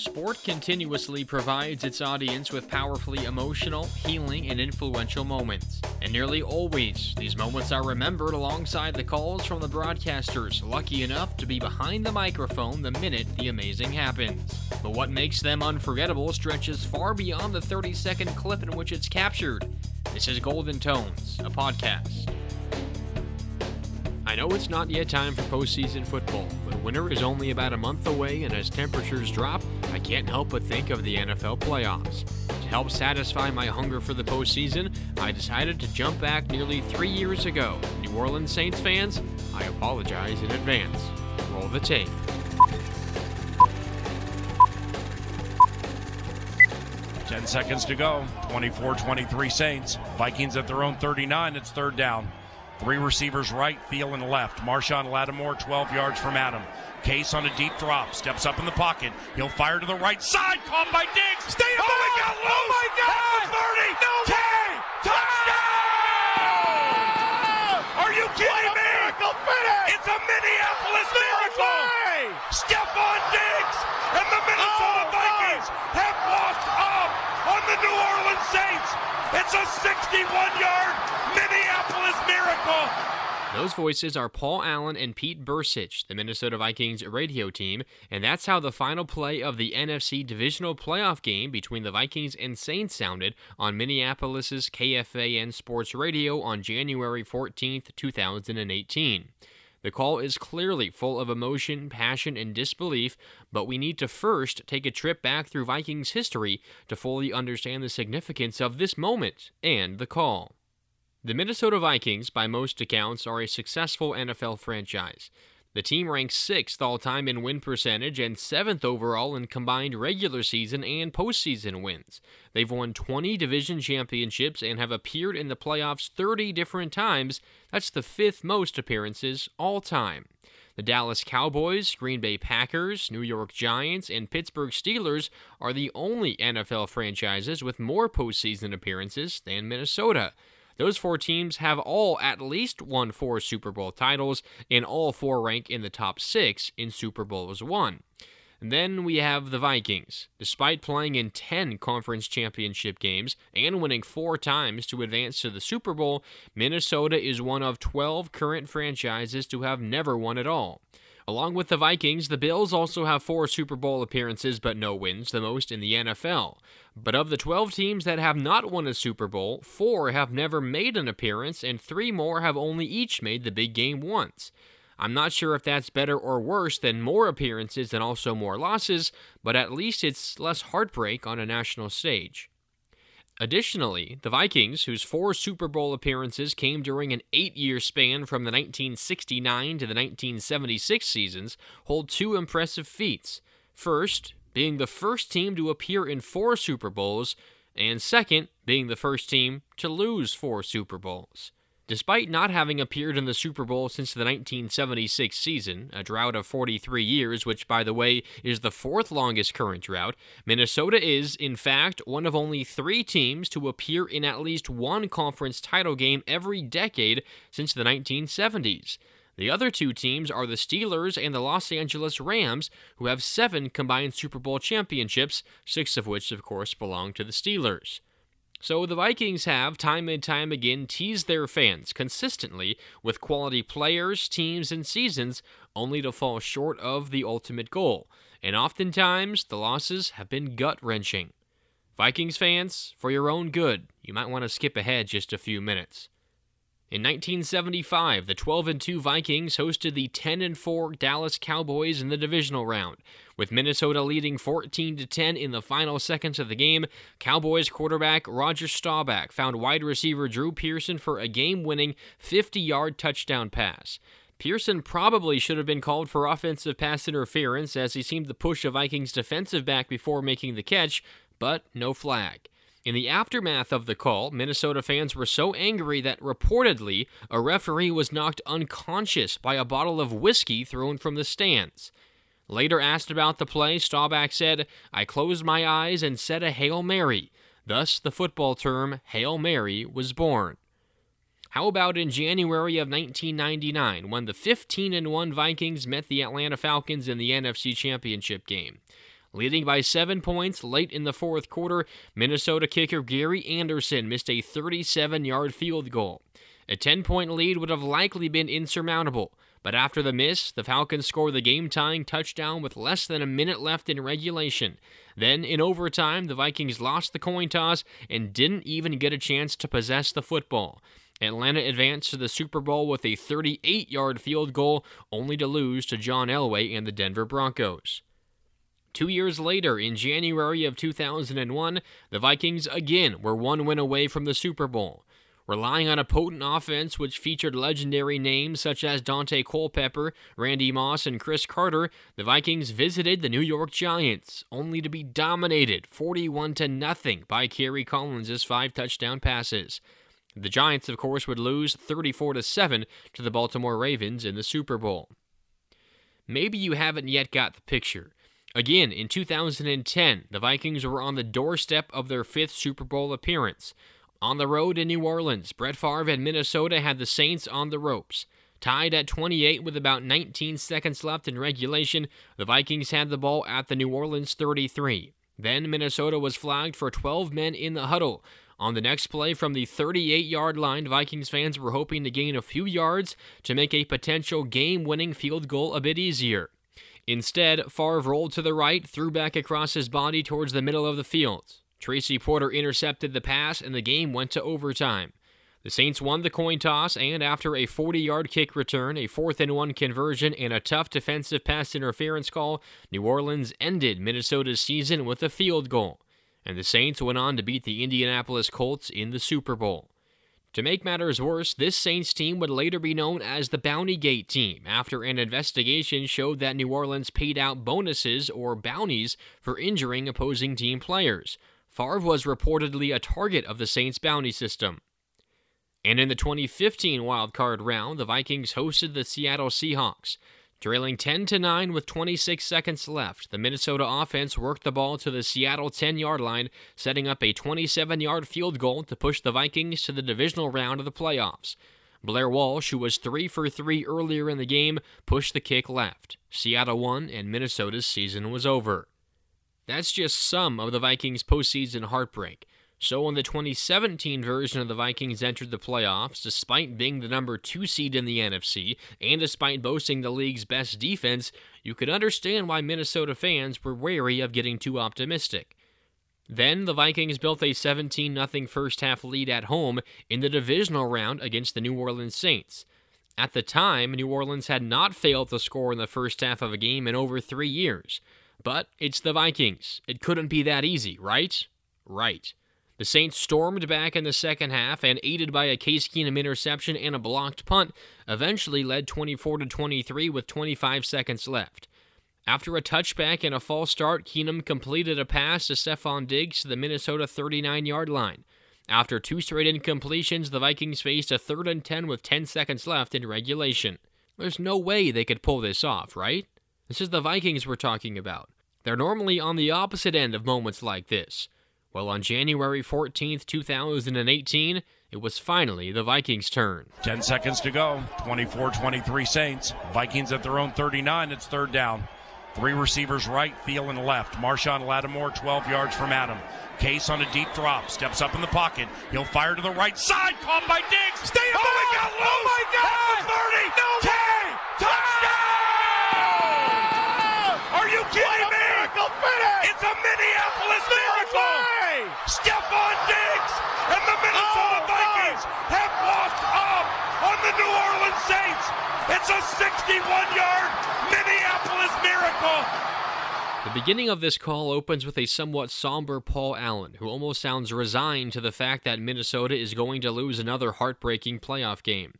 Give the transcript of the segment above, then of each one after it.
Sport continuously provides its audience with powerfully emotional, healing, and influential moments. And nearly always, these moments are remembered alongside the calls from the broadcasters lucky enough to be behind the microphone the minute the amazing happens. But what makes them unforgettable stretches far beyond the 30 second clip in which it's captured. This is Golden Tones, a podcast. I know it's not yet time for postseason football, but winter is only about a month away, and as temperatures drop, I can't help but think of the NFL playoffs. To help satisfy my hunger for the postseason, I decided to jump back nearly three years ago. New Orleans Saints fans, I apologize in advance. Roll the tape. Ten seconds to go. 24-23 Saints. Vikings at their own 39. It's third down. Three receivers right, Thielen left. Marshon Lattimore 12 yards from Adam. Case on a deep drop, steps up in the pocket. He'll fire to the right side, caught by Diggs. Stay oh, he got oh, loose. Oh my God! At 30. No 10. way! Touchdown! Are you kidding me? Miracle finish! It's a Minneapolis no miracle. Way! Stefon Diggs and the Minnesota oh, Vikings God. have walked up on the New Orleans Saints. It's a 61-yard Minneapolis miracle. Those voices are Paul Allen and Pete Bercich, the Minnesota Vikings radio team, and that's how the final play of the NFC divisional playoff game between the Vikings and Saints sounded on Minneapolis's KFAN Sports Radio on January 14th, 2018. The call is clearly full of emotion, passion, and disbelief, but we need to first take a trip back through Vikings history to fully understand the significance of this moment and the call. The Minnesota Vikings, by most accounts, are a successful NFL franchise. The team ranks sixth all time in win percentage and seventh overall in combined regular season and postseason wins. They've won 20 division championships and have appeared in the playoffs 30 different times. That's the fifth most appearances all time. The Dallas Cowboys, Green Bay Packers, New York Giants, and Pittsburgh Steelers are the only NFL franchises with more postseason appearances than Minnesota. Those four teams have all at least won four Super Bowl titles, and all four rank in the top six in Super Bowls won. Then we have the Vikings. Despite playing in 10 conference championship games and winning four times to advance to the Super Bowl, Minnesota is one of 12 current franchises to have never won at all. Along with the Vikings, the Bills also have four Super Bowl appearances but no wins, the most in the NFL. But of the 12 teams that have not won a Super Bowl, four have never made an appearance, and three more have only each made the big game once. I'm not sure if that's better or worse than more appearances and also more losses, but at least it's less heartbreak on a national stage. Additionally, the Vikings, whose four Super Bowl appearances came during an eight year span from the 1969 to the 1976 seasons, hold two impressive feats. First, being the first team to appear in four Super Bowls, and second, being the first team to lose four Super Bowls. Despite not having appeared in the Super Bowl since the 1976 season, a drought of 43 years, which, by the way, is the fourth longest current drought, Minnesota is, in fact, one of only three teams to appear in at least one conference title game every decade since the 1970s. The other two teams are the Steelers and the Los Angeles Rams, who have seven combined Super Bowl championships, six of which, of course, belong to the Steelers. So the Vikings have, time and time again, teased their fans consistently with quality players, teams, and seasons, only to fall short of the ultimate goal. And oftentimes, the losses have been gut wrenching. Vikings fans, for your own good, you might want to skip ahead just a few minutes. In 1975, the 12 and 2 Vikings hosted the 10 and 4 Dallas Cowboys in the divisional round. With Minnesota leading 14 10 in the final seconds of the game, Cowboys quarterback Roger Staubach found wide receiver Drew Pearson for a game winning 50 yard touchdown pass. Pearson probably should have been called for offensive pass interference as he seemed to push a Vikings defensive back before making the catch, but no flag. In the aftermath of the call, Minnesota fans were so angry that reportedly a referee was knocked unconscious by a bottle of whiskey thrown from the stands. Later asked about the play, Staubach said, I closed my eyes and said a Hail Mary. Thus, the football term Hail Mary was born. How about in January of 1999 when the 15 1 Vikings met the Atlanta Falcons in the NFC Championship game? Leading by seven points late in the fourth quarter, Minnesota kicker Gary Anderson missed a 37 yard field goal. A 10 point lead would have likely been insurmountable, but after the miss, the Falcons scored the game tying touchdown with less than a minute left in regulation. Then, in overtime, the Vikings lost the coin toss and didn't even get a chance to possess the football. Atlanta advanced to the Super Bowl with a 38 yard field goal, only to lose to John Elway and the Denver Broncos. Two years later, in January of 2001, the Vikings again were one win away from the Super Bowl. Relying on a potent offense which featured legendary names such as Daunte Culpepper, Randy Moss, and Cris Carter, the Vikings visited the New York Giants, only to be dominated 41 to nothing by Kerry Collins' five touchdown passes. The Giants, of course, would lose 34 to 7 to the Baltimore Ravens in the Super Bowl. Maybe you haven't yet got the picture. Again, in 2010, the Vikings were on the doorstep of their fifth Super Bowl appearance. On the road in New Orleans, Brett Favre and Minnesota had the Saints on the ropes. Tied at 28 with about 19 seconds left in regulation, the Vikings had the ball at the New Orleans 33. Then Minnesota was flagged for 12 men in the huddle. On the next play from the 38 yard line, Vikings fans were hoping to gain a few yards to make a potential game winning field goal a bit easier. Instead, Favre rolled to the right, threw back across his body towards the middle of the field. Tracy Porter intercepted the pass, and the game went to overtime. The Saints won the coin toss, and after a 40 yard kick return, a fourth and one conversion, and a tough defensive pass interference call, New Orleans ended Minnesota's season with a field goal. And the Saints went on to beat the Indianapolis Colts in the Super Bowl. To make matters worse, this Saints team would later be known as the Bounty Gate team after an investigation showed that New Orleans paid out bonuses or bounties for injuring opposing team players. Favre was reportedly a target of the Saints bounty system. And in the 2015 wildcard round, the Vikings hosted the Seattle Seahawks. Trailing 10 to 9 with 26 seconds left, the Minnesota offense worked the ball to the Seattle 10-yard line, setting up a 27-yard field goal to push the Vikings to the divisional round of the playoffs. Blair Walsh, who was 3 for 3 earlier in the game, pushed the kick left. Seattle won and Minnesota's season was over. That's just some of the Vikings' postseason heartbreak. So, when the 2017 version of the Vikings entered the playoffs, despite being the number two seed in the NFC and despite boasting the league's best defense, you could understand why Minnesota fans were wary of getting too optimistic. Then the Vikings built a 17 0 first half lead at home in the divisional round against the New Orleans Saints. At the time, New Orleans had not failed to score in the first half of a game in over three years. But it's the Vikings. It couldn't be that easy, right? Right. The Saints stormed back in the second half and, aided by a Case Keenum interception and a blocked punt, eventually led 24 to 23 with 25 seconds left. After a touchback and a false start, Keenum completed a pass to Stefon Diggs to the Minnesota 39 yard line. After two straight incompletions, the Vikings faced a third and 10 with 10 seconds left in regulation. There's no way they could pull this off, right? This is the Vikings we're talking about. They're normally on the opposite end of moments like this. Well, on January 14th, 2018, it was finally the Vikings' turn. 10 seconds to go. 24 23 Saints. Vikings at their own 39. It's third down. Three receivers right, Thielen left. Marshon Lattimore 12 yards from Adam. Case on a deep drop. Steps up in the pocket. He'll fire to the right side. Caught by Diggs. Stay oh, he got loose. Oh, my God. At the 30. No 10. Touchdown! Are you kidding me? Miracle finish. It's a Minneapolis miracle. Stefon Diggs and the Minnesota oh, Vikings no. have walked up on the New Orleans Saints. It's a 61-yard Minneapolis miracle. The beginning of this call opens with a somewhat somber Paul Allen, who almost sounds resigned to the fact that Minnesota is going to lose another heartbreaking playoff game.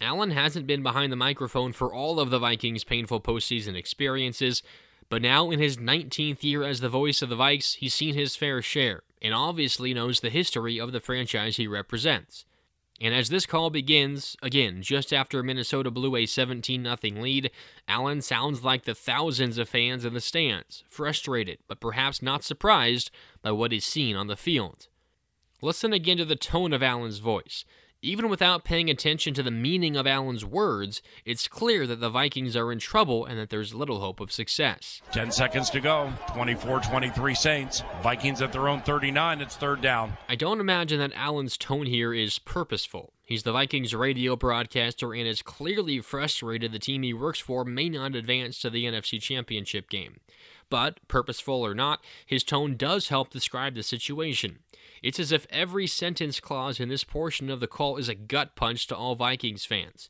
Allen hasn't been behind the microphone for all of the Vikings' painful postseason experiences, but now in his 19th year as the voice of the Vikes, he's seen his fair share and obviously knows the history of the franchise he represents. And as this call begins, again, just after Minnesota blew a 17 0 lead, Allen sounds like the thousands of fans in the stands, frustrated, but perhaps not surprised by what is seen on the field. Listen again to the tone of Allen's voice. Even without paying attention to the meaning of Allen's words, it's clear that the Vikings are in trouble and that there's little hope of success. 10 seconds to go. 24 23 Saints. Vikings at their own 39. It's third down. I don't imagine that Allen's tone here is purposeful. He's the Vikings radio broadcaster and is clearly frustrated the team he works for may not advance to the NFC Championship game. But, purposeful or not, his tone does help describe the situation. It's as if every sentence clause in this portion of the call is a gut punch to all Vikings fans.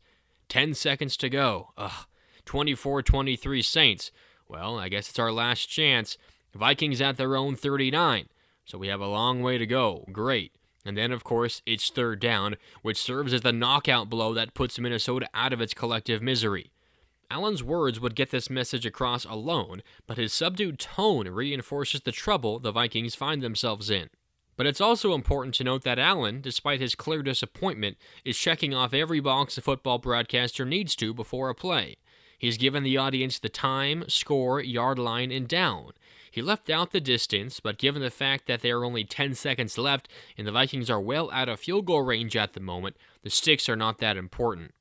10 seconds to go. Ugh. 24 23 Saints. Well, I guess it's our last chance. Vikings at their own 39. So we have a long way to go. Great. And then, of course, it's third down, which serves as the knockout blow that puts Minnesota out of its collective misery. Allen's words would get this message across alone, but his subdued tone reinforces the trouble the Vikings find themselves in. But it's also important to note that Allen, despite his clear disappointment, is checking off every box a football broadcaster needs to before a play. He's given the audience the time, score, yard line, and down. He left out the distance, but given the fact that there are only 10 seconds left and the Vikings are well out of field goal range at the moment, the sticks are not that important.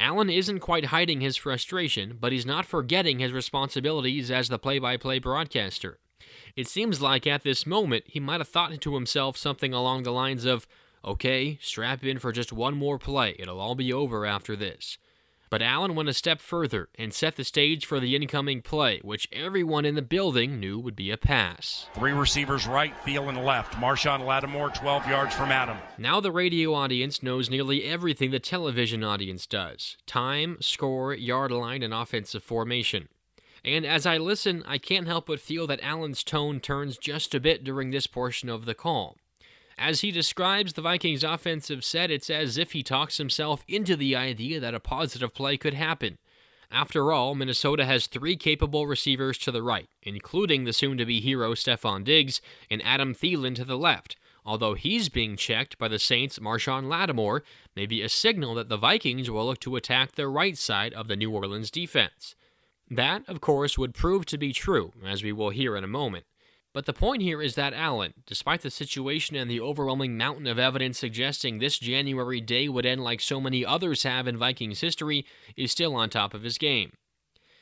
Allen isn't quite hiding his frustration, but he's not forgetting his responsibilities as the play by play broadcaster. It seems like at this moment he might have thought to himself something along the lines of, okay, strap in for just one more play, it'll all be over after this. But Allen went a step further and set the stage for the incoming play, which everyone in the building knew would be a pass. Three receivers right, Thielen left. Marshon Lattimore 12 yards from Adam. Now the radio audience knows nearly everything the television audience does time, score, yard line, and offensive formation. And as I listen, I can't help but feel that Allen's tone turns just a bit during this portion of the call. As he describes the Vikings' offensive set, it's as if he talks himself into the idea that a positive play could happen. After all, Minnesota has three capable receivers to the right, including the soon to be hero Stefon Diggs and Adam Thielen to the left. Although he's being checked by the Saints' Marshon Lattimore, may be a signal that the Vikings will look to attack the right side of the New Orleans defense. That, of course, would prove to be true, as we will hear in a moment. But the point here is that Allen, despite the situation and the overwhelming mountain of evidence suggesting this January day would end like so many others have in Vikings history, is still on top of his game.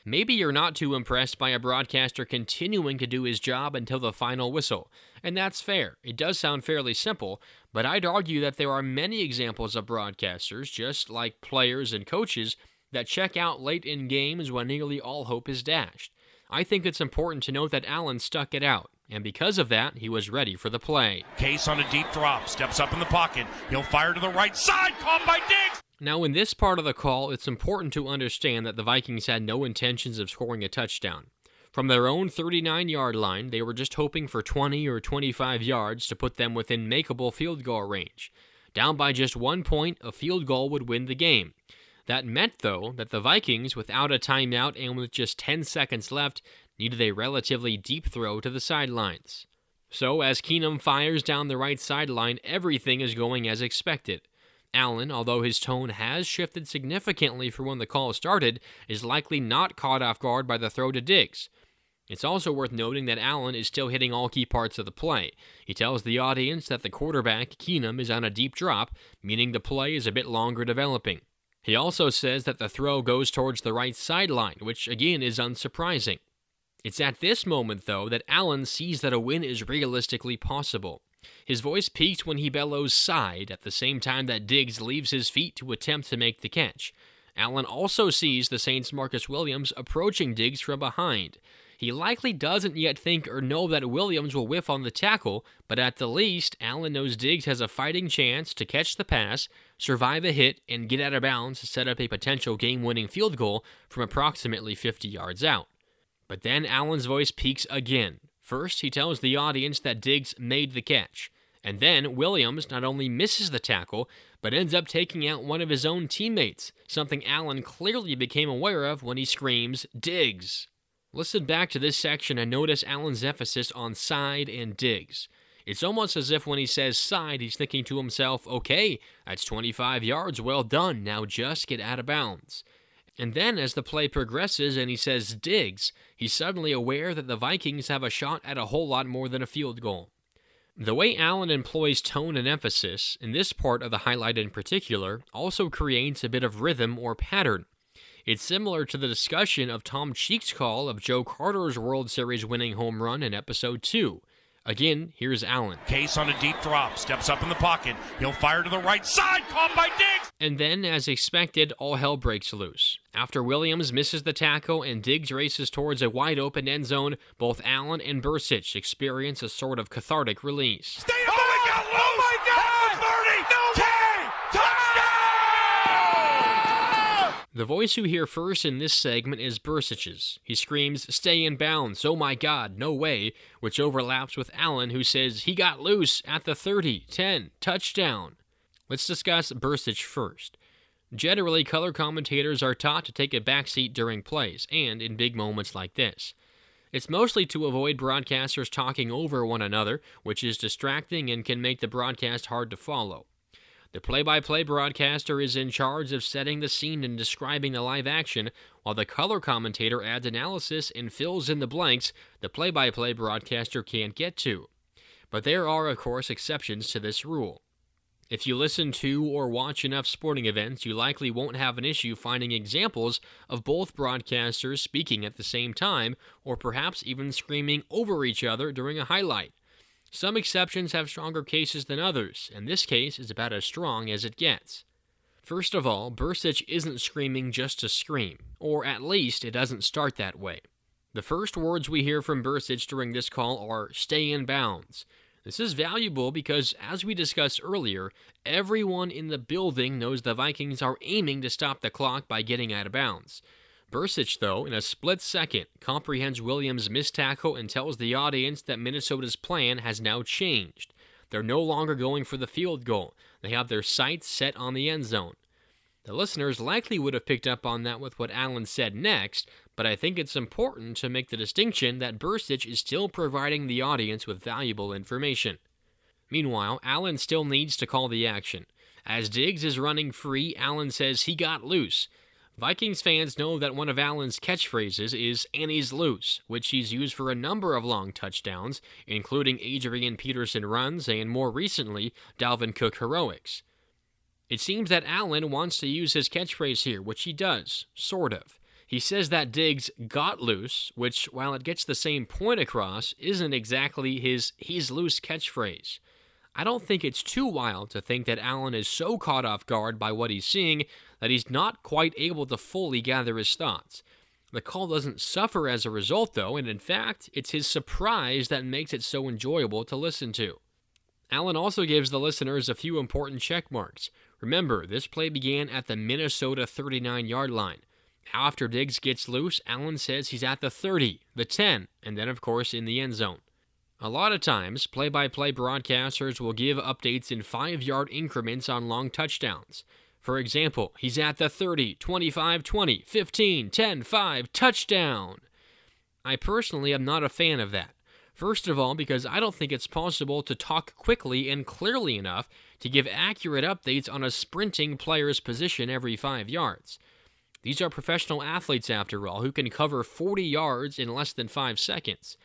Maybe you're not too impressed by a broadcaster continuing to do his job until the final whistle, and that's fair. It does sound fairly simple, but I'd argue that there are many examples of broadcasters, just like players and coaches, that check out late in games when nearly all hope is dashed. I think it's important to note that Allen stuck it out, and because of that, he was ready for the play. Case on a deep drop, steps up in the pocket. He'll fire to the right side, caught by Diggs. Now, in this part of the call, it's important to understand that the Vikings had no intentions of scoring a touchdown. From their own 39 yard line, they were just hoping for 20 or 25 yards to put them within makeable field goal range. Down by just one point, a field goal would win the game. That meant, though, that the Vikings, without a timeout and with just 10 seconds left, needed a relatively deep throw to the sidelines. So, as Keenum fires down the right sideline, everything is going as expected. Allen, although his tone has shifted significantly from when the call started, is likely not caught off guard by the throw to Diggs. It's also worth noting that Allen is still hitting all key parts of the play. He tells the audience that the quarterback, Keenum, is on a deep drop, meaning the play is a bit longer developing. He also says that the throw goes towards the right sideline, which again is unsurprising. It's at this moment, though, that Allen sees that a win is realistically possible. His voice peaks when he bellows side at the same time that Diggs leaves his feet to attempt to make the catch. Allen also sees the Saints' Marcus Williams approaching Diggs from behind. He likely doesn't yet think or know that Williams will whiff on the tackle, but at the least, Allen knows Diggs has a fighting chance to catch the pass, survive a hit, and get out of bounds to set up a potential game winning field goal from approximately 50 yards out. But then Allen's voice peaks again. First, he tells the audience that Diggs made the catch. And then Williams not only misses the tackle, but ends up taking out one of his own teammates, something Allen clearly became aware of when he screams, Diggs. Listen back to this section and notice Allen's emphasis on side and Diggs. It's almost as if when he says side, he's thinking to himself, okay, that's 25 yards, well done, now just get out of bounds. And then as the play progresses and he says Diggs, he's suddenly aware that the Vikings have a shot at a whole lot more than a field goal. The way Allen employs tone and emphasis, in this part of the highlight in particular, also creates a bit of rhythm or pattern. It's similar to the discussion of Tom Cheek's call of Joe Carter's World Series winning home run in episode 2. Again, here's Allen. Case on a deep drop, steps up in the pocket. He'll fire to the right side, caught by Diggs. And then, as expected, all hell breaks loose. After Williams misses the tackle and Diggs races towards a wide open end zone, both Allen and Bercich experience a sort of cathartic release. Stay oh, my God! Oh my God! 30! No! The voice you hear first in this segment is Bercich's. He screams, Stay in bounds, oh my god, no way, which overlaps with Allen, who says, He got loose at the 30, 10, touchdown. Let's discuss Bercich first. Generally, color commentators are taught to take a backseat during plays and in big moments like this. It's mostly to avoid broadcasters talking over one another, which is distracting and can make the broadcast hard to follow. The play by play broadcaster is in charge of setting the scene and describing the live action, while the color commentator adds analysis and fills in the blanks the play by play broadcaster can't get to. But there are, of course, exceptions to this rule. If you listen to or watch enough sporting events, you likely won't have an issue finding examples of both broadcasters speaking at the same time, or perhaps even screaming over each other during a highlight. Some exceptions have stronger cases than others, and this case is about as strong as it gets. First of all, Bercich isn't screaming just to scream, or at least it doesn't start that way. The first words we hear from Bercich during this call are stay in bounds. This is valuable because, as we discussed earlier, everyone in the building knows the Vikings are aiming to stop the clock by getting out of bounds. Bercich, though, in a split second, comprehends Williams' missed tackle and tells the audience that Minnesota's plan has now changed. They're no longer going for the field goal. They have their sights set on the end zone. The listeners likely would have picked up on that with what Allen said next, but I think it's important to make the distinction that Bercich is still providing the audience with valuable information. Meanwhile, Allen still needs to call the action. As Diggs is running free, Allen says he got loose. Vikings fans know that one of Allen's catchphrases is Annie's loose, which he's used for a number of long touchdowns, including Adrian Peterson runs and more recently, Dalvin Cook heroics. It seems that Allen wants to use his catchphrase here, which he does, sort of. He says that Diggs got loose, which, while it gets the same point across, isn't exactly his he's loose catchphrase. I don't think it's too wild to think that Allen is so caught off guard by what he's seeing that he's not quite able to fully gather his thoughts. The call doesn't suffer as a result, though, and in fact, it's his surprise that makes it so enjoyable to listen to. Allen also gives the listeners a few important check marks. Remember, this play began at the Minnesota 39 yard line. After Diggs gets loose, Allen says he's at the 30, the 10, and then, of course, in the end zone. A lot of times, play by play broadcasters will give updates in 5 yard increments on long touchdowns. For example, he's at the 30, 25, 20, 15, 10, 5, touchdown. I personally am not a fan of that. First of all, because I don't think it's possible to talk quickly and clearly enough to give accurate updates on a sprinting player's position every 5 yards. These are professional athletes, after all, who can cover 40 yards in less than 5 seconds.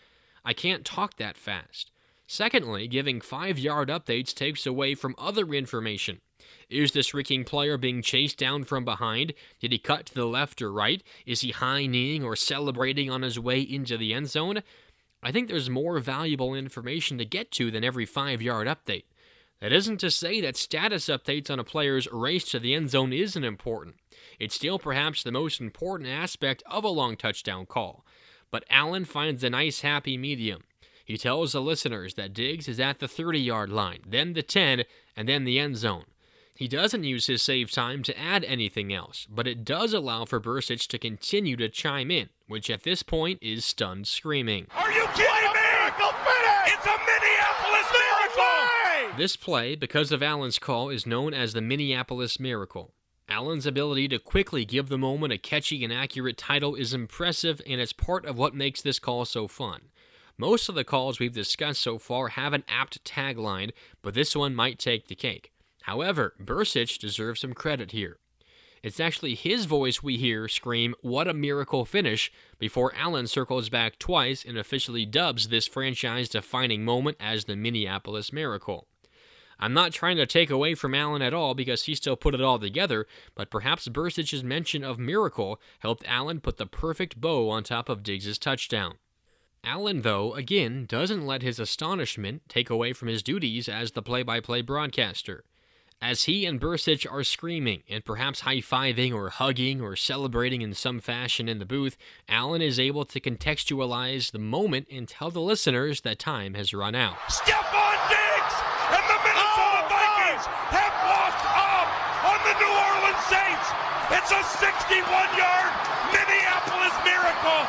I can't talk that fast. Secondly, giving five yard updates takes away from other information. Is this King player being chased down from behind? Did he cut to the left or right? Is he high kneeing or celebrating on his way into the end zone? I think there's more valuable information to get to than every five yard update. That isn't to say that status updates on a player's race to the end zone isn't important. It's still perhaps the most important aspect of a long touchdown call. But Allen finds a nice happy medium. He tells the listeners that Diggs is at the 30 yard line, then the 10, and then the end zone. He doesn't use his save time to add anything else, but it does allow for Bercich to continue to chime in, which at this point is stunned screaming. Are you kidding me? It's a Minneapolis miracle! This play, because of Allen's call, is known as the Minneapolis Miracle. Allen's ability to quickly give the moment a catchy and accurate title is impressive, and it's part of what makes this call so fun. Most of the calls we've discussed so far have an apt tagline, but this one might take the cake. However, Bercich deserves some credit here. It's actually his voice we hear scream, What a miracle finish, before Allen circles back twice and officially dubs this franchise defining moment as the Minneapolis Miracle. I'm not trying to take away from Allen at all because he still put it all together, but perhaps Bercich's mention of miracle helped Allen put the perfect bow on top of Diggs' touchdown. Allen, though, again, doesn't let his astonishment take away from his duties as the play by play broadcaster. As he and Bercich are screaming and perhaps high fiving or hugging or celebrating in some fashion in the booth, Allen is able to contextualize the moment and tell the listeners that time has run out. Stefon Diggs and the Minnesota oh, Vikings God. have walked up on the New Orleans Saints. It's a 61 yard Minneapolis miracle.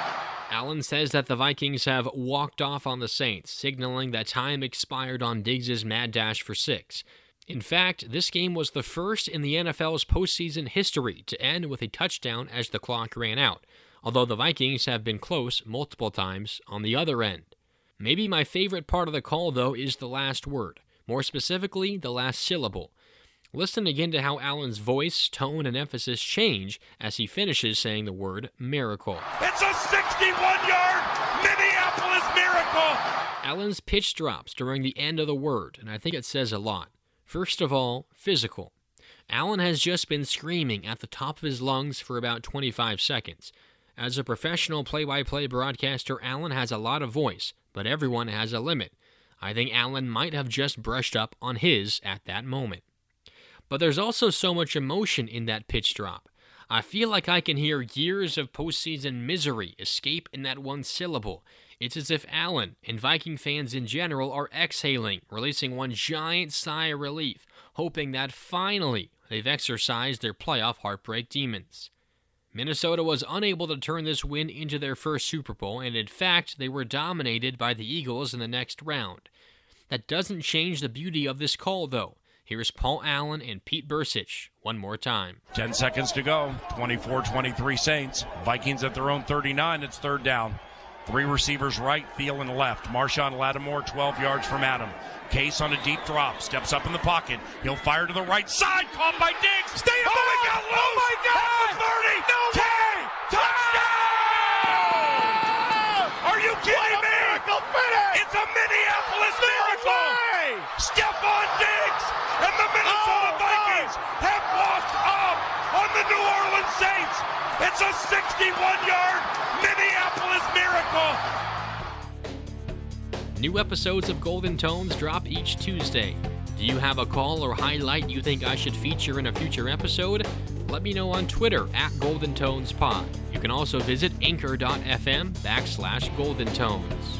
Allen says that the Vikings have walked off on the Saints, signaling that time expired on Diggs' mad dash for six. In fact, this game was the first in the NFL's postseason history to end with a touchdown as the clock ran out, although the Vikings have been close multiple times on the other end. Maybe my favorite part of the call, though, is the last word, more specifically, the last syllable. Listen again to how Allen's voice, tone, and emphasis change as he finishes saying the word miracle. It's a 61 yard Minneapolis miracle! Allen's pitch drops during the end of the word, and I think it says a lot. First of all, physical. Allen has just been screaming at the top of his lungs for about 25 seconds. As a professional play by play broadcaster, Allen has a lot of voice, but everyone has a limit. I think Allen might have just brushed up on his at that moment. But there's also so much emotion in that pitch drop. I feel like I can hear years of postseason misery escape in that one syllable. It's as if Allen and Viking fans in general are exhaling, releasing one giant sigh of relief, hoping that finally they've exorcised their playoff heartbreak demons. Minnesota was unable to turn this win into their first Super Bowl, and in fact, they were dominated by the Eagles in the next round. That doesn't change the beauty of this call, though. Here's Paul Allen and Pete Bercich one more time. 10 seconds to go. 24 23 Saints. Vikings at their own 39. It's third down. Three receivers right, Thielen left. Marshon Lattimore 12 yards from Adam. Case on a deep drop, steps up in the pocket. He'll fire to the right side, caught by Diggs. Stay! Oh, New episodes of Golden Tones drop each Tuesday. Do you have a call or highlight you think I should feature in a future episode? Let me know on Twitter at Golden Tones Pod. You can also visit anchor.fm backslash Golden Tones.